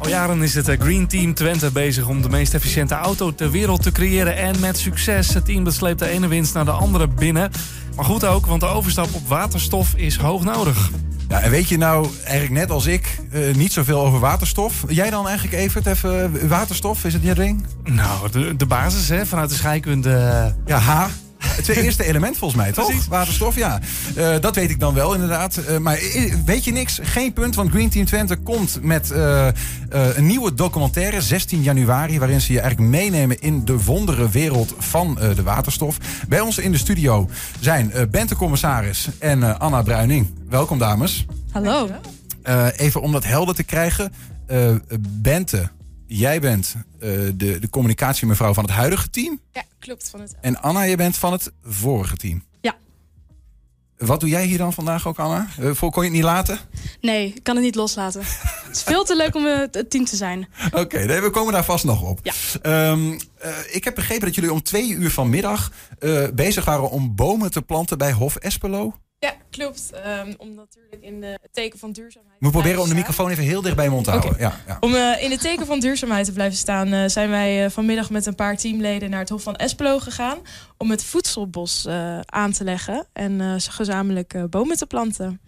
Al jaren is het eh, Green Team Twente bezig om de meest efficiënte auto ter wereld te creëren. En met succes. Het team dat sleept de ene winst naar de andere binnen. Maar goed ook, want de overstap op waterstof is hoog nodig. Ja, en weet je nou eigenlijk net als ik uh, niet zoveel over waterstof? Jij dan eigenlijk even, even waterstof, is het niet ding? Nou, de, de basis hè, vanuit de scheikunde. Ja, H. Het eerste element volgens mij, toch? Waterstof, ja. Uh, dat weet ik dan wel inderdaad. Uh, maar weet je niks? Geen punt, want Green Team Twente komt met uh, een nieuwe documentaire, 16 januari, waarin ze je eigenlijk meenemen in de wondere wereld van de waterstof. Bij ons in de studio zijn Bente Commissaris en Anna Bruining. Welkom, dames. Hallo. even om dat helder te krijgen. Bente, jij bent de, de communicatiemevrouw van het huidige team. Ja, klopt. Van het... En Anna, je bent van het vorige team. Ja. Wat doe jij hier dan vandaag ook, Anna? Uh, kon je het niet laten? Nee, ik kan het niet loslaten. het is veel te leuk om het team te zijn. Oké, okay, we komen daar vast nog op. Ja. Um, uh, ik heb begrepen dat jullie om twee uur vanmiddag bezig waren om bomen te planten bij Hof Espelo. Ja, klopt. Um, om natuurlijk in de, het teken van duurzaamheid. We proberen om de microfoon even heel dicht bij je mond te houden. Okay. Ja, ja. Om uh, in het teken van duurzaamheid te blijven staan, uh, zijn wij uh, vanmiddag met een paar teamleden naar het Hof van Espelo gegaan. Om het voedselbos aan te leggen en gezamenlijk bomen te planten.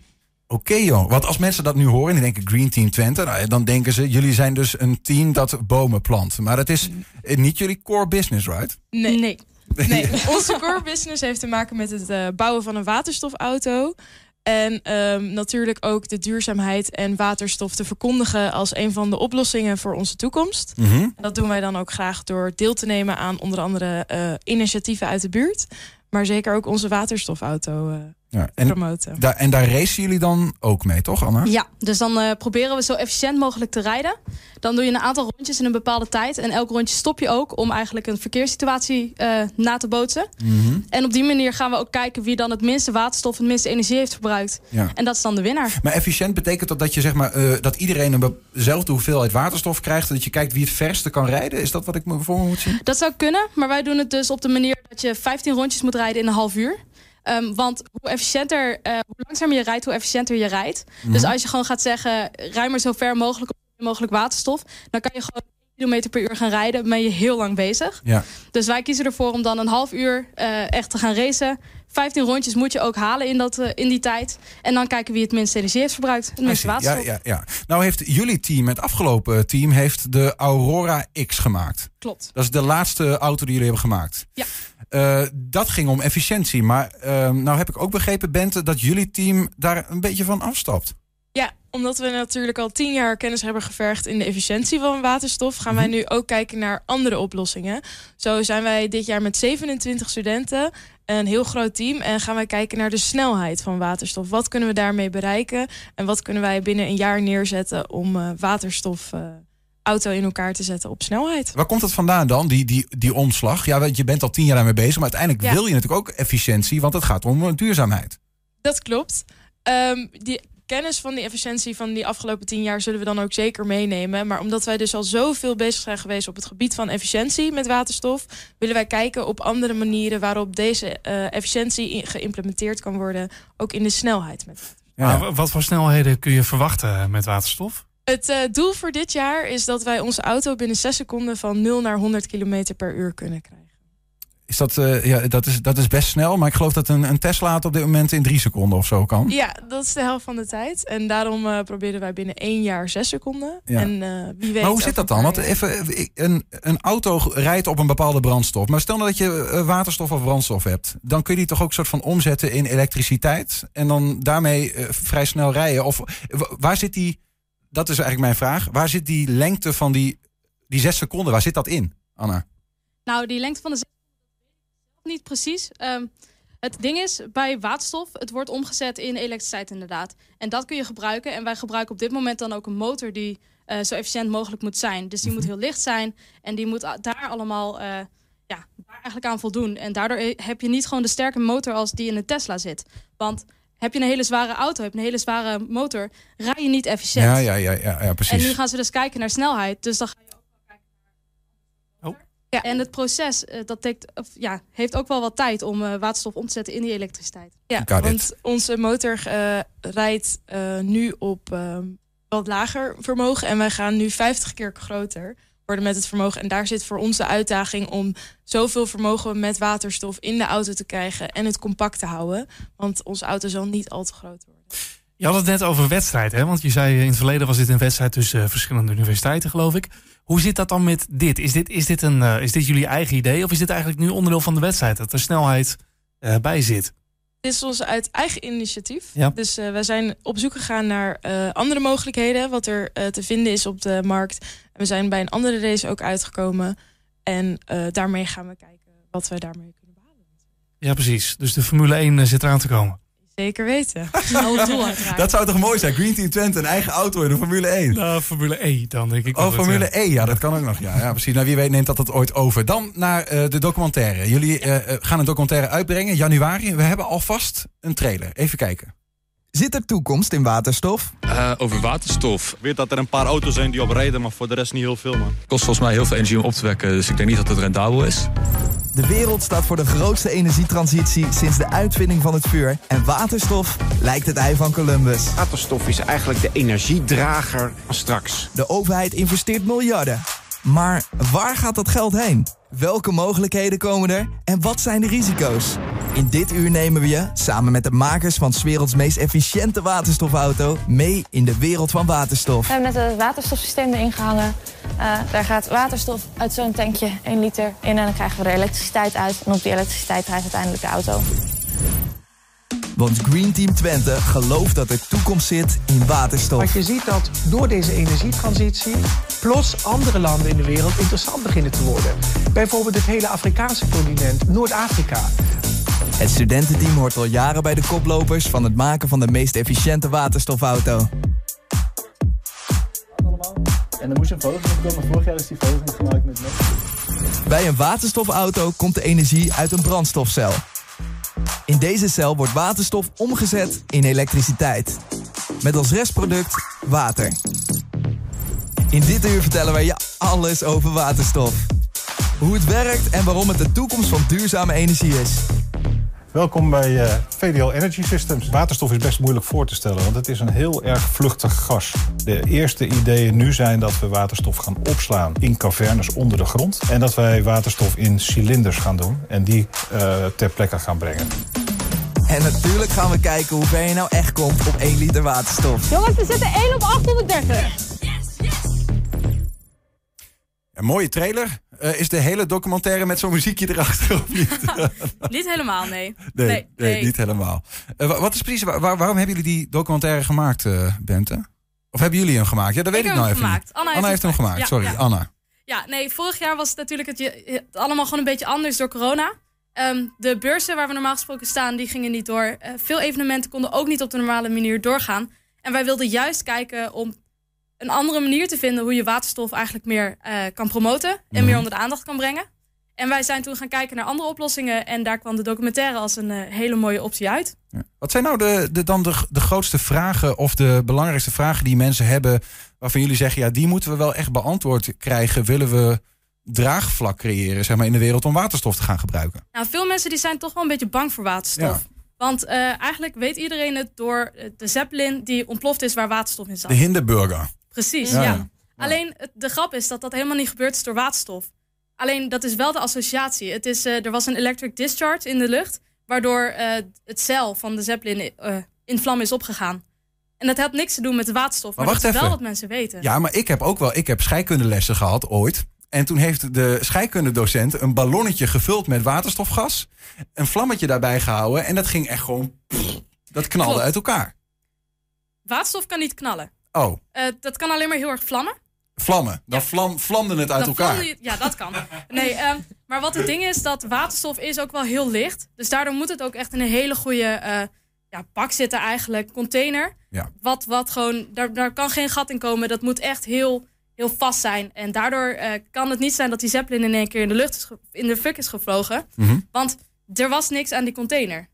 Oké okay, joh, want als mensen dat nu horen en die denken Green Team Twente, nou, dan denken ze, jullie zijn dus een team dat bomen plant. Maar dat is niet jullie core business, right? Nee. nee. Nee, onze core business heeft te maken met het uh, bouwen van een waterstofauto. En um, natuurlijk ook de duurzaamheid en waterstof te verkondigen als een van de oplossingen voor onze toekomst. Mm -hmm. Dat doen wij dan ook graag door deel te nemen aan onder andere uh, initiatieven uit de buurt. Maar zeker ook onze waterstofauto uh, ja, en promoten. En daar racen jullie dan ook mee, toch Anna? Ja, dus dan uh, proberen we zo efficiënt mogelijk te rijden. Dan doe je een aantal rondjes in een bepaalde tijd. En elk rondje stop je ook om eigenlijk een verkeerssituatie uh, na te bootsen. Mm -hmm. En op die manier gaan we ook kijken wie dan het minste waterstof... en het minste energie heeft verbruikt. Ja. En dat is dan de winnaar. Maar efficiënt betekent dat dat, je, zeg maar, uh, dat iedereen eenzelfde hoeveelheid waterstof krijgt... en dat je kijkt wie het verste kan rijden? Is dat wat ik me voor me moet zien? Dat zou kunnen, maar wij doen het dus op de manier... dat je 15 rondjes moet rijden in een half uur. Um, want hoe efficiënter, uh, hoe langzamer je rijdt, hoe efficiënter je rijdt. Mm -hmm. Dus als je gewoon gaat zeggen, rij maar zo ver mogelijk mogelijk waterstof, dan kan je gewoon kilometer per uur gaan rijden, ben je heel lang bezig. Ja. Dus wij kiezen ervoor om dan een half uur uh, echt te gaan racen. 15 rondjes moet je ook halen in, dat, uh, in die tijd. En dan kijken wie het minste energie heeft verbruikt. Het minste waterstof. Ja, ja, ja. Nou heeft jullie team, het afgelopen team, heeft de Aurora X gemaakt. Klopt. Dat is de laatste auto die jullie hebben gemaakt. Ja. Uh, dat ging om efficiëntie. Maar uh, nou heb ik ook begrepen, Bente, dat jullie team daar een beetje van afstapt. Ja, omdat we natuurlijk al tien jaar kennis hebben gevergd in de efficiëntie van waterstof, gaan wij nu ook kijken naar andere oplossingen. Zo zijn wij dit jaar met 27 studenten, een heel groot team, en gaan wij kijken naar de snelheid van waterstof. Wat kunnen we daarmee bereiken en wat kunnen wij binnen een jaar neerzetten om uh, waterstof. Uh, auto in elkaar te zetten op snelheid. Waar komt dat vandaan dan, die, die, die omslag? Ja, je bent al tien jaar daarmee bezig, maar uiteindelijk ja. wil je natuurlijk ook efficiëntie, want het gaat om duurzaamheid. Dat klopt. Um, die kennis van die efficiëntie van die afgelopen tien jaar zullen we dan ook zeker meenemen. Maar omdat wij dus al zoveel bezig zijn geweest op het gebied van efficiëntie met waterstof, willen wij kijken op andere manieren waarop deze uh, efficiëntie geïmplementeerd kan worden, ook in de snelheid. Met ja. Maar wat voor snelheden kun je verwachten met waterstof? Het uh, doel voor dit jaar is dat wij onze auto binnen 6 seconden van 0 naar 100 km per uur kunnen krijgen. Is dat, uh, ja, dat, is, dat is best snel, maar ik geloof dat een, een Tesla het op dit moment in drie seconden of zo kan. Ja, dat is de helft van de tijd. En daarom uh, proberen wij binnen één jaar zes seconden. Ja. En uh, wie weet. Maar hoe zit dat dan? Want even, een, een auto rijdt op een bepaalde brandstof. Maar stel nou dat je waterstof of brandstof hebt, dan kun je die toch ook soort van omzetten in elektriciteit. En dan daarmee vrij snel rijden. Of waar zit die, dat is eigenlijk mijn vraag, waar zit die lengte van die, die zes seconden, waar zit dat in, Anna? Nou, die lengte van de niet precies. Um, het ding is, bij waterstof, het wordt omgezet in elektriciteit inderdaad. En dat kun je gebruiken. En wij gebruiken op dit moment dan ook een motor die uh, zo efficiënt mogelijk moet zijn. Dus die -hmm. moet heel licht zijn en die moet daar allemaal uh, ja, daar eigenlijk aan voldoen. En daardoor heb je niet gewoon de sterke motor als die in een Tesla zit. Want heb je een hele zware auto, heb je een hele zware motor, rij je niet efficiënt. Ja, ja, ja, ja, ja precies. En nu gaan ze dus kijken naar snelheid. Dus dan ga je Ja, en het proces uh, dat of, ja, heeft ook wel wat tijd om uh, waterstof om te zetten in die elektriciteit. Ja, want onze motor uh, rijdt nu op wat lager vermogen. En wij gaan nu 50 keer groter worden met het vermogen. En daar zit voor ons de uitdaging om zoveel vermogen met waterstof in de auto te krijgen en het compact te houden. Want onze auto zal niet al te groot worden. Je had het net over wedstrijd, hè? Want je zei in het verleden was dit een wedstrijd tussen verschillende universiteiten, geloof ik. Hoe zit dat dan met dit? Is dit, is dit, een, is dit jullie eigen idee of is dit eigenlijk nu onderdeel van de wedstrijd? Dat er snelheid uh, bij zit? Dit is ons uit eigen initiatief. Ja. Dus uh, wij zijn op zoek gegaan naar andere mogelijkheden, wat er te vinden is op de markt. En we zijn bij een andere race ook uitgekomen. En daarmee gaan we kijken wat we daarmee kunnen behalen. Ja, precies. Dus de Formule 1 zit eraan te komen. Zeker weten. dat zou toch mooi zijn? Green Team Twente, een eigen auto in de Formule 1. Nou, Formule E dan denk ik. Oh, Formule ja. E, ja, dat kan ook nog. Ja, ja, precies. Nou, wie weet neemt dat het ooit over. Dan naar uh, de documentaire. Jullie uh, gaan een documentaire uitbrengen, januari. We hebben alvast een trailer. Even kijken. Zit er toekomst in waterstof? Uh, over waterstof. Ik weet dat er een paar auto's zijn die op rijden, maar voor de rest niet heel veel, man. Het kost volgens mij heel veel energie om op te wekken, dus ik denk niet dat het rendabel is. De wereld staat voor de grootste energietransitie sinds de uitvinding van het vuur. En waterstof lijkt het ei van Columbus. Waterstof is eigenlijk de energiedrager van straks. De overheid investeert miljarden. Maar waar gaat dat geld heen? Welke mogelijkheden komen er en wat zijn de risico's? In dit uur nemen we je, samen met de makers van 's werelds meest efficiënte waterstofauto, mee in de wereld van waterstof. We hebben net het waterstofsysteem erin gehangen. Uh, daar gaat waterstof uit zo'n tankje 1 liter in en dan krijgen we er elektriciteit uit. En op die elektriciteit draait uiteindelijk de auto. Want Green Team Twente gelooft dat er toekomst zit in waterstof. Want je ziet dat door deze energietransitie... plots andere landen in de wereld interessant beginnen te worden. Bijvoorbeeld het hele Afrikaanse continent, Noord-Afrika. Het studententeam hoort al jaren bij de koplopers... van het maken van de meest efficiënte waterstofauto. En dan moest je een foto komen. Vorig jaar is die foto niet gemaakt met Bij een waterstofauto komt de energie uit een brandstofcel. In deze cel wordt waterstof omgezet in elektriciteit. Met als restproduct water. In dit uur vertellen wij je alles over waterstof. Hoe het werkt en waarom het de toekomst van duurzame energie is. Welkom bij uh, VDL Energy Systems. Waterstof is best moeilijk voor te stellen, want het is een heel erg vluchtig gas. De eerste ideeën nu zijn dat we waterstof gaan opslaan in cavernes onder de grond. En dat wij waterstof in cilinders gaan doen en die uh, ter plekke gaan brengen. En natuurlijk gaan we kijken hoe ver je nou echt komt op 1 liter waterstof. Jongens, we zitten 1 op 830. Een mooie trailer. Uh, is de hele documentaire met zo'n muziekje erachter of niet? niet helemaal, nee. Nee, nee, nee. niet helemaal. Uh, wat is precies, waar, waarom hebben jullie die documentaire gemaakt, uh, Bente? Of hebben jullie hem gemaakt? Ja, dat weet ik, ik nou even gemaakt. Anna, Anna, heeft hem gemaakt, sorry, ja. Anna. Ja, nee, vorig jaar was het natuurlijk het, het, allemaal gewoon een beetje anders door corona. Um, de beurzen waar we normaal gesproken staan, die gingen niet door. veel evenementen konden ook niet op de normale manier doorgaan. En wij wilden juist kijken om een andere manier te vinden hoe je waterstof eigenlijk meer uh, kan promoten en mm. meer onder de aandacht kan brengen. En wij zijn toen gaan kijken naar andere oplossingen en daar kwam de documentaire als een uh, hele mooie optie uit. Ja. Wat zijn nou de, de, dan de, de grootste vragen of de belangrijkste vragen die mensen hebben waarvan jullie zeggen, ja, die moeten we wel echt beantwoord krijgen, willen we draagvlak creëren zeg maar, in de wereld om waterstof te gaan gebruiken? Nou, veel mensen die zijn toch wel een beetje bang voor waterstof. Ja. Want uh, eigenlijk weet iedereen het door de Zeppelin die ontploft is waar waterstof in zat. De Hindenburger. Precies, ja. Alleen de grap is dat dat helemaal niet gebeurd is door waterstof. Alleen dat is wel de associatie. Het is, uh, er was een electric discharge in de lucht, waardoor uh, het cel van de Zeppelin uh, in vlam is opgegaan. En dat had niks te doen met de waterstof, maar, maar dat is wel wat mensen weten. Ja, maar ik heb ook wel, ik heb scheikundelessen gehad ooit. En toen heeft de scheikundedocent een ballonnetje gevuld met waterstofgas, een vlammetje daarbij gehouden en dat ging echt gewoon, pff, dat knalde Klopt. uit elkaar. Waterstof kan niet knallen. Oh. Uh, dat kan alleen maar heel erg vlammen. Vlammen. Dan ja. vlam, vlamde het uit dan elkaar. Je, ja, dat kan. Nee, um, maar wat het ding is, dat waterstof is ook wel heel licht. Dus daardoor moet het ook echt in een hele goede uh, ja, bak zitten eigenlijk. Container. Ja. Wat, wat gewoon, daar, daar kan geen gat in komen. Dat moet echt heel, heel vast zijn. En daardoor uh, kan het niet zijn dat die Zeppelin in één keer in de lucht is in de fuk is gevlogen. Mm -hmm. Want er was niks aan die container.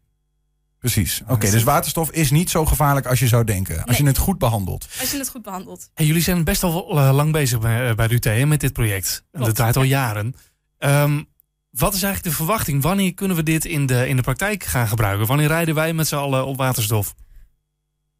Precies. Oké, okay, dus waterstof is niet zo gevaarlijk als je zou denken. Als Nee. je het goed behandelt. Als je het goed behandelt. En jullie zijn best wel uh, lang bezig bij, bij UT hè, met dit project. En dat draait al jaren. Um, wat is eigenlijk de verwachting? Wanneer kunnen we dit in de, in de praktijk gaan gebruiken? Wanneer rijden wij met z'n allen op waterstof?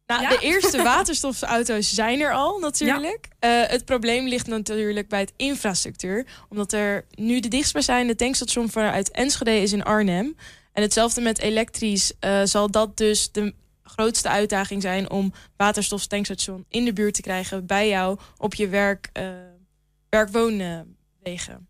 Nou, Ja. de eerste waterstofauto's zijn er al natuurlijk. Eh, het probleem ligt natuurlijk bij het infrastructuur. Omdat er nu de dichtstbijzijnde tankstation vanuit Enschede is in Arnhem. En hetzelfde met elektrisch. Eh, zal dat dus de grootste uitdaging zijn... om waterstoftankstation in de buurt te krijgen bij jou op je werk, eh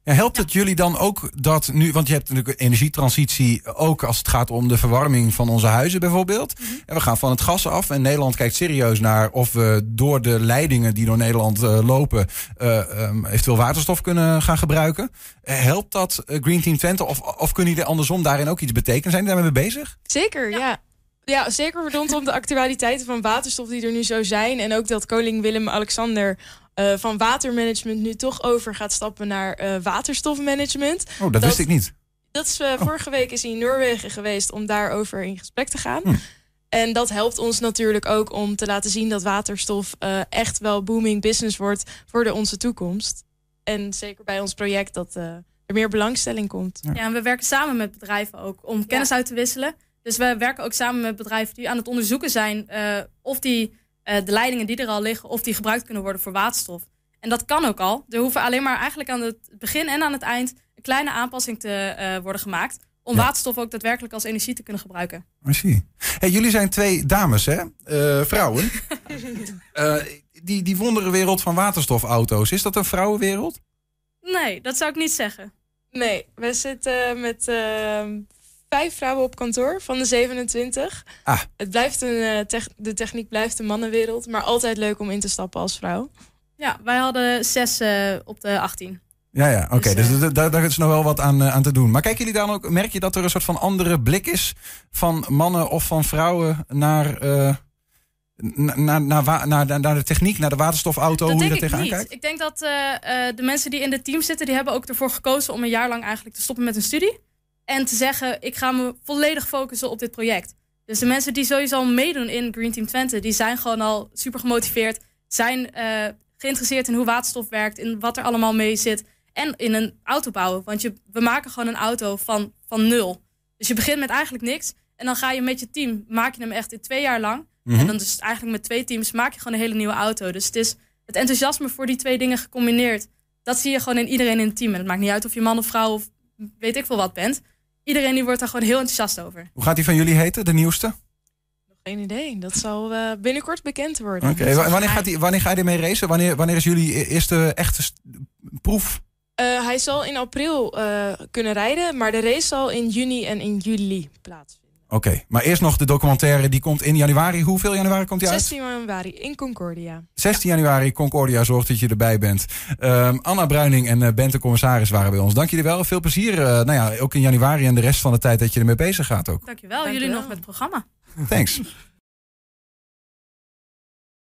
Ja, helpt het jullie dan ook dat nu, want je hebt natuurlijk een energietransitie ook als het gaat om de verwarming van onze huizen bijvoorbeeld. Mhm. En we gaan van het gas af en Nederland kijkt serieus naar of we door de leidingen die door Nederland eh, lopen eh, ehm, eventueel waterstof kunnen gaan gebruiken. Eh, helpt dat Green Team Twente of, of kunnen jullie andersom daarin ook iets betekenen? Zijn jullie daarmee bezig? Zeker, ja. ja. zeker rondom de actualiteiten van waterstof die er nu zo zijn. En ook dat koning Willem-Alexander eh, van watermanagement nu toch over gaat stappen naar eh, waterstofmanagement. Oh, dat, wist ik niet. Dat is, eh, Vorige week is hij in Noorwegen geweest om daarover in gesprek te gaan. Hm. En dat helpt ons natuurlijk ook om te laten zien dat waterstof eh, echt wel booming business wordt voor de onze toekomst. En zeker bij ons project dat eh, er meer belangstelling komt. Ja, en we werken samen met bedrijven ook om kennis uit te wisselen. Dus we werken ook samen met bedrijven die aan het onderzoeken zijn eh, of die de leidingen die er al liggen, of die gebruikt kunnen worden voor waterstof. En dat kan ook al. Er hoeven alleen maar eigenlijk aan het begin en aan het eind een kleine aanpassing te eh, worden gemaakt. Om Ja. waterstof ook daadwerkelijk als energie te kunnen gebruiken. I see. Hey, jullie zijn twee dames, hè? Eh, vrouwen. Eh, die, die wondere wereld van waterstofauto's, is dat een vrouwenwereld? Nee, dat zou ik niet zeggen. Nee, we zitten met eh, vijf vrouwen op kantoor van de 27. Ah. Het blijft een, eh, tech- de techniek blijft een mannenwereld, maar altijd leuk om in te stappen als vrouw. Ja, wij hadden zes eh, op de 18. Ja, ja, oké. Dus, Dus, daar, daar is nog wel wat aan, eh, aan te doen. Maar kijken jullie dan ook, merk je dat er een soort van andere blik is van mannen of van vrouwen naar, eh, na- naar, naar, naar, naar, naar de techniek, naar de waterstofauto, dat hoe je denk daar ik tegenaan niet. kijkt? Ik denk dat eh, eh, de mensen die in het team zitten, die hebben ook ervoor gekozen om een jaar lang eigenlijk te stoppen met hun studie. En te zeggen, ik ga me volledig focussen op dit project. Dus de mensen die sowieso meedoen in Green Team Twente, die zijn gewoon al super gemotiveerd. Zijn eh, geïnteresseerd in hoe waterstof werkt, in wat er allemaal mee zit. En in een auto bouwen. Want je, we maken gewoon een auto van, van nul. Dus je begint met eigenlijk niks. En dan ga je met je team, maak je hem echt in twee jaar lang. Mhm. En dan dus eigenlijk met twee teams maak je gewoon een hele nieuwe auto. Dus het is het enthousiasme voor die twee dingen gecombineerd. Dat zie je gewoon in iedereen in het team. En het maakt niet uit of je man of vrouw of weet ik veel wat bent. Iedereen die wordt daar gewoon heel enthousiast over. Hoe gaat die van jullie heten, de nieuwste? Geen idee, dat zal eh, binnenkort bekend worden. Oké, wa- wanneer, gaat die, wanneer ga je ermee racen? Wanneer, wanneer is jullie e- eerste echte proef? Eh, hij zal in april eh, kunnen rijden, maar de race zal in juni en in juli plaatsvinden. Oké, maar eerst nog de documentaire, die komt in januari. Hoeveel januari komt die uit? 16 januari in Concordia. 16 januari, Concordia, zorgt dat je erbij bent. Ehm, Anna Bruining en eh, Bente Commissaris waren bij ons. Dank jullie wel. Veel plezier, eh, nou ja, ook in januari en de rest van de tijd dat je ermee bezig gaat ook. Dankjewel, jullie nog met het programma. Thanks.